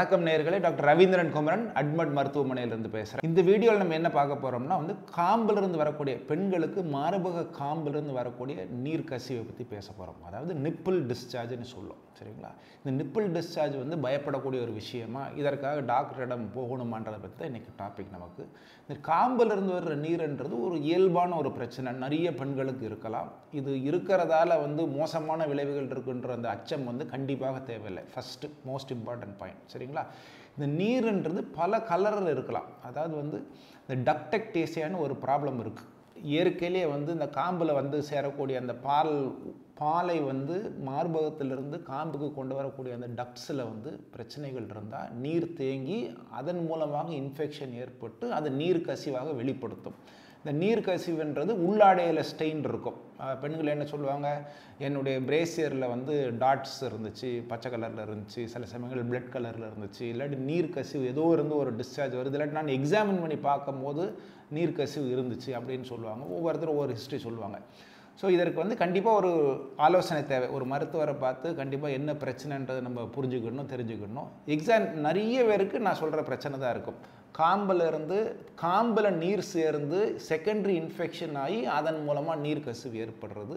வணக்கம் நேர்களே டாக்டர் ரவீந்திரன் குமரன் அட்மட் மருத்துவமனையிலிருந்து பேசுகிறேன் இந்த வீடியோவில் நம்ம என்ன பார்க்க போகிறோம்னா வந்து காம்பிலிருந்து வரக்கூடிய பெண்களுக்கு மார்பக காம்பிலிருந்து வரக்கூடிய நீர் கசிவை பற்றி பேச போகிறோம் அதாவது நிப்பிள் டிஸ்சார்ஜ்னு சொல்லும் சரிங்களா? இந்த நிப்பிள் டிஸ்சார்ஜ் வந்து பயப்படக்கூடிய ஒரு விஷயமா இதற்காக டாக்டரிடம் போகணுமான்றதை பற்றி தான் இன்றைக்கி டாபிக் நமக்கு. இந்த காம்பிலிருந்து வர்ற நீர்ன்றது ஒரு இயல்பான ஒரு பிரச்சனை. நிறைய பெண்களுக்கு இருக்கலாம். இது இருக்கிறதால வந்து மோசமான விளைவுகள் இருக்குன்ற அந்த அச்சம் வந்து கண்டிப்பாக தேவையில்லை. ஃபஸ்ட்டு மோஸ்ட் இம்பார்ட்டன்ட் பாயிண்ட் சரிங்களா? சரிங்களா இந்த நீருன்றது பல கலரில் இருக்கலாம். அதாவது வந்து இந்த டக்டெக்டேசியான்னு ஒரு ப்ராப்ளம் இருக்குது இயற்கையிலே வந்து இந்த காம்பில் வந்து சேரக்கூடிய அந்த பால் பாலை வந்து மார்பகத்திலிருந்து காம்புக்கு கொண்டு வரக்கூடிய அந்த டக்ஸில் வந்து பிரச்சனைகள் இருந்தால் நீர் தேங்கி அதன் மூலமாக இன்ஃபெக்ஷன் ஏற்பட்டு அது நீர் கசிவாக வெளிப்படுத்தும். இந்த நீர் கசிவுன்றது உள்ளாடையில் ஸ்டெயின் இருக்கும். பெண்கள் என்ன சொல்லுவாங்க? என்னுடைய பிரேசியரில் வந்து டாட்ஸ் இருந்துச்சு பச்சை கலரில் இருந்துச்சு சில சமயங்கள் பிளட் கலரில் இருந்துச்சு இல்லாட்டி நீர் கசிவு ஏதோ இருந்து ஒரு டிஸ்சார்ஜ் வருது. இல்லாட்டி நான் எக்ஸாமின் பண்ணி பார்க்கும்போது நீர் கசிவு இருந்துச்சு அப்படின்னு சொல்லுவாங்க. ஒவ்வொருத்தரும் ஒவ்வொரு ஹிஸ்ட்ரி சொல்லுவாங்க. ஸோ இதற்கு வந்து கண்டிப்பாக ஒரு ஆலோசனை தேவை. ஒரு மருத்துவரை பார்த்து கண்டிப்பாக என்ன பிரச்சனைன்றதை நம்ம புரிஞ்சுக்கணும் தெரிஞ்சுக்கணும். எக்ஸாம் நிறைய பேருக்கு நான் சொல்கிற பிரச்சனை தான் இருக்கும். காம்பில் இருந்து காம்பில் நீர் சேர்ந்து செகண்டரி இன்ஃபெக்ஷன் ஆகி அதன் மூலமாக நீர் கசிவு ஏற்படுறது.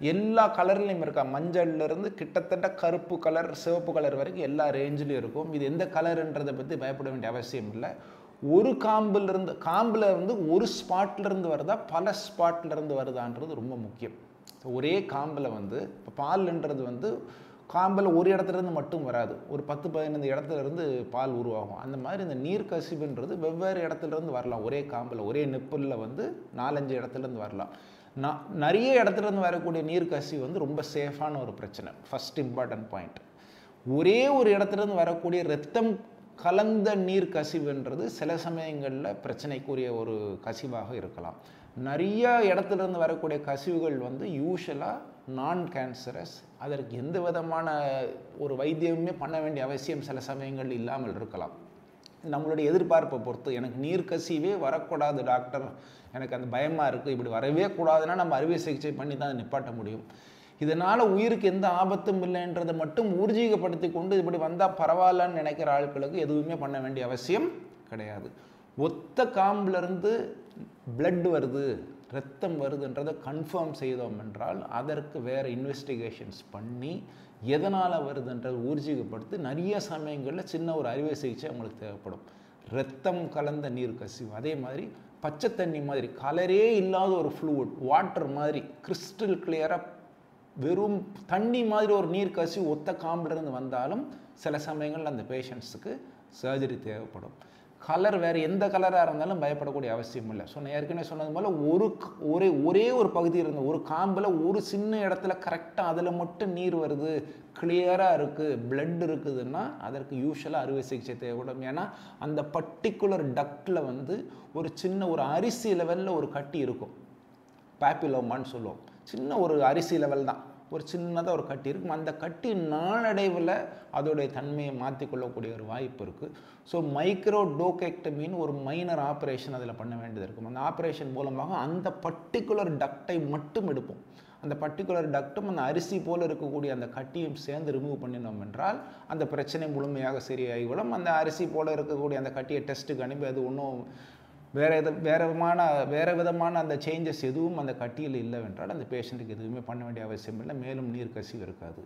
எல்லா கலர்லையும் இருக்கா? மஞ்சள்ல இருந்து கிட்டத்தட்ட கருப்பு கலர் சிவப்பு கலர் வரைக்கும் எல்லா ரேஞ்சிலையும் இருக்கும். இது எந்த கலருன்றதை பற்றி பயப்பட வேண்டிய அவசியம் இல்லை. ஒரு காம்பில் இருந்து காம்பில் வந்து ஒரு ஸ்பாட்லேருந்து வருதா? பல ஸ்பாட்லேருந்து வருதான்றது ரொம்ப முக்கியம். ஒரே காம்பில் வந்து இப்போ பால்ன்றது வந்து காம்பில் ஒரு இடத்துலேருந்து மட்டும் வராது. ஒரு பத்து பதினைந்து இடத்துல இருந்து பால் உருவாகும். அந்த மாதிரி இந்த நீர் கசிவுன்றது வெவ்வேறு இடத்துலேருந்து வரலாம். ஒரே காம்பில் ஒரே நிப்பிளில் வந்து நாலஞ்சு இடத்துல இருந்து வரலாம். நான் நிறைய இடத்துலேருந்து வரக்கூடிய நீர் கசிவு வந்து ரொம்ப சேஃபான ஒரு பிரச்சனை. ஃபஸ்ட் இம்பார்ட்டன்ட் பாயிண்ட் ஒரே ஒரு இடத்துலேருந்து வரக்கூடிய ரத்தம் கலந்த நீர் கசிவுன்றது சில சமயங்களில் பிரச்சனைக்குரிய ஒரு கசிவாக இருக்கலாம். நிறைய இடத்துலேருந்து வரக்கூடிய கசிவுகள் வந்து யூஷுவலாக நான் கேன்சரஸ் அதற்கு எந்த விதமான ஒரு வைத்தியமுமே பண்ண வேண்டிய அவசியம் சில சமயங்கள் இல்லாமல் இருக்கலாம். நம்மளுடைய எதிர்பார்ப்பை பொறுத்து எனக்கு நீர் வரக்கூடாது டாக்டர். எனக்கு அந்த பயமாக இருக்குது இப்படி வரவே கூடாதுன்னா நம்ம அறுவை சிகிச்சை பண்ணி தான் அதை நிப்பாட்ட முடியும். இதனால் உயிருக்கு எந்த ஆபத்தும் இல்லைன்றதை மட்டும் ஊர்ஜீகப்படுத்தி கொண்டு இப்படி வந்தால் பரவாயில்லன்னு நினைக்கிற ஆட்களுக்கு எதுவுமே பண்ண வேண்டிய அவசியம் கிடையாது. ஒத்த காம்பிலிருந்து பிளட் வருது. ரத்தம் வருதுன்றதை கன்ஃபார்ம் செய்தோம் என்றால் அதற்கு வேறு இன்வெஸ்டிகேஷன்ஸ் பண்ணி எதனால் வருதுன்றதை ஊர்ஜிகப்படுத்தி நிறைய சமயங்களில் சின்ன ஒரு அறுவை சிகிச்சை அவங்களுக்கு தேவைப்படும். ரத்தம் கலந்த நீர் கசிவு. அதே மாதிரி பச்சை தண்ணி மாதிரி கலரே இல்லாத ஒரு ஃப்ளூட் வாட்டர் மாதிரி கிறிஸ்டல் கிளியராக வெறும் தண்ணி மாதிரி ஒரு நீர் கசிவு ஒத்த காம்பிலிருந்து வந்தாலும் சில சமயங்களில் அந்த பேஷண்ட்ஸுக்கு சர்ஜரி தேவைப்படும். கலர் வேறு எந்த கலராக இருந்தாலும் பயப்படக்கூடிய அவசியம் இல்லை. ஸோ நான் ஏற்கனவே சொன்னது போல் ஒரு ஒரே ஒரே ஒரு பகுதி இருந்த ஒரு காம்பில் ஒரு சின்ன இடத்துல கரெக்டாக அதில் மட்டும் நீர் வருது கிளியராக இருக்குது பிளட் இருக்குதுன்னா அதற்கு யூஷுவலாக அறுவை சிகிச்சை தேவைப்படும். ஏன்னா அந்த பர்டிகுலர் டக்டில் வந்து ஒரு சின்ன ஒரு அரிசி லெவலில் ஒரு கட்டி இருக்கும். பேப்பிலோமான்னு சொல்லுவோம். சின்ன ஒரு அரிசி லெவல் தான். ஒரு சின்னதாக ஒரு கட்டி இருக்கும். அந்த கட்டி நாளடைவில் அதோடைய தன்மையை மாற்றிக்கொள்ளக்கூடிய ஒரு வாய்ப்பு இருக்குது ஸோ மைக்ரோ டோகெக்டமின்னு ஒரு மைனர் ஆப்ரேஷன் அதில் பண்ண வேண்டியது இருக்கும். அந்த ஆப்ரேஷன் மூலமாக அந்த பர்டிகுலர் டக்டை மட்டும் எடுப்போம். அந்த பர்டிகுலர் டக்டும் அந்த அரிசி போல் இருக்கக்கூடிய அந்த கட்டியும் சேர்ந்து ரிமூவ் பண்ணினோம் என்றால் அந்த பிரச்சனை முழுமையாக சரியாகிவிடும் அந்த அரிசி போல் இருக்கக்கூடிய அந்த கட்டியை டெஸ்ட்டுக்கு அனுப்பி அது ஒன்றும் வேறு எது வேறு விதமான வேறு விதமான அந்த சேஞ்சஸ் எதுவும் அந்த கட்டியில் இல்லைவென்றால் அந்த பேஷண்ட்டுக்கு எதுவுமே பண்ண வேண்டிய அவசியம் இல்லை. மேலும் நீர் கசிவு இருக்காது.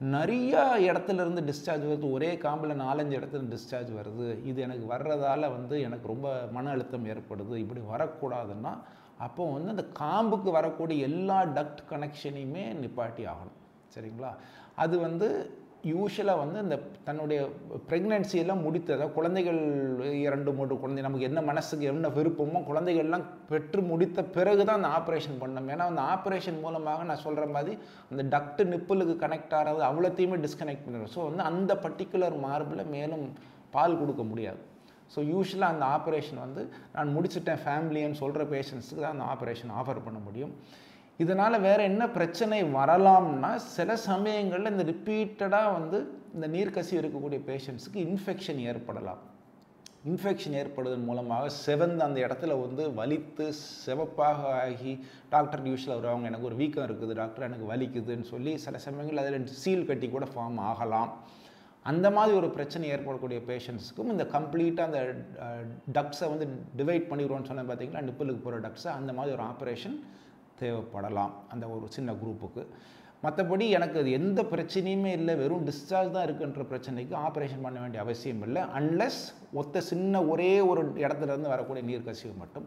நிறைய இடத்துலேருந்து டிஸ்சார்ஜ் வருது. ஒரே காம்பில் நாலஞ்சு இடத்துல டிஸ்சார்ஜ் வருது. இது எனக்கு வர்றதால வந்து எனக்கு ரொம்ப மன அழுத்தம் ஏற்படுது. இப்படி வரக்கூடாதுன்னா அப்போ வந்து அந்த காம்புக்கு வரக்கூடிய எல்லா டக்ட் கனெக்ஷனையுமே நிப்பாட்டி ஆகணும். சரிங்களா? அது வந்து யூஷுவலாக வந்து இந்த தன்னுடைய ப்ரெக்னென்சியெல்லாம் எல்லாம் முடித்து அதாவது குழந்தைகள் இரண்டு மூன்று குழந்தை நமக்கு என்ன மனசுக்கு என்ன விருப்பமோ குழந்தைகள்லாம் பெற்று முடித்த பிறகு தான் அந்த ஆப்ரேஷன் பண்ணணும். ஏன்னா அந்த ஆப்ரேஷன் மூலமாக நான் சொல்கிற மாதிரி அந்த டக்டு நிப்பலுக்கு கனெக்ட் ஆகிறது அவ்வளோத்தையுமே டிஸ்கனெக்ட் பண்ணிடும் ஸோ வந்து அந்த பர்டிகுலர் மார்பில் மேலும் பால் கொடுக்க முடியாது. ஸோ யூஸ்வலாக அந்த ஆப்ரேஷன் வந்து நான் முடிச்சுட்டேன் ஃபேமிலின்னு சொல்கிற பேஷண்ட்ஸுக்கு தான் அந்த ஆப்ரேஷன் ஆஃபர் பண்ண முடியும். இதனால் வேறு என்ன பிரச்சனை வரலாம்னா சில சமயங்களில் இந்த ரிப்பீட்டடாக வந்து இந்த நீர்க்கசி இருக்கக்கூடிய பேஷண்ட்ஸுக்கு இன்ஃபெக்ஷன் ஏற்படலாம். இன்ஃபெக்ஷன் ஏற்படுவதன் மூலமாக செவந்து அந்த இடத்துல வந்து வலித்து சிவப்பாக ஆகி டாக்டர் யூஷில் வருவாங்க எனக்கு ஒரு வீக்கம் இருக்குது டாக்டர் எனக்கு வலிக்குதுன்னு சொல்லி சில சமயங்கள் அதில் சீல் கட்டி கூட ஃபார்ம் ஆகலாம். அந்த மாதிரி ஒரு பிரச்சனை ஏற்படக்கூடிய பேஷண்ட்ஸுக்கும் இந்த கம்ப்ளீட்டாக அந்த டக்ஸை வந்து டிவைட் பண்ணிடுவோன்னு சொன்னால் பார்த்தீங்கன்னா நிப்பிளுக்கு போகிற டக்ஸை அந்த மாதிரி ஒரு ஆப்ரேஷன் தேவைப்படலாம் அந்த ஒரு சின்ன குரூப்புக்கு மற்றபடி எனக்கு அது எந்த பிரச்சனையுமே இல்லை. வெறும் டிஸ்சார்ஜ் தான் இருக்குன்ற பிரச்சனைக்கு ஆப்ரேஷன் பண்ண வேண்டிய அவசியம் இல்லை. அன்லெஸ் ஒத்த சின்ன ஒரே ஒரு இடத்துல இருந்து வரக்கூடிய நீர் கசிவு மட்டும்.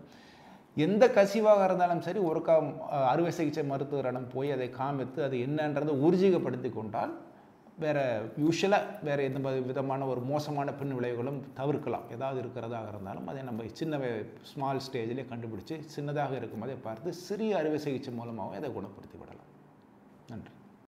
எந்த கசிவாக இருந்தாலும் சரி ஒரு கா அறுவை சிகிச்சை மருத்துவரிடம் போய் அதை காமித்து அது என்னன்றதை ஊர்ஜிகப்படுத்தி கொண்டால் வேறு யூஸ்வலாக வேறு எந்த விதமான ஒரு மோசமான பின் விளைவுகளும் தவிர்க்கலாம். ஏதாவது இருக்கிறதாக இருந்தாலும் அதை நம்ம சின்ன ஸ்மால் ஸ்டேஜ்லேயே கண்டுபிடிச்சி சின்னதாக இருக்கும் அதை பார்த்து சிறிய அறுவை சிகிச்சை மூலமாகவும் அதை குணப்படுத்தி விடலாம் நன்றி.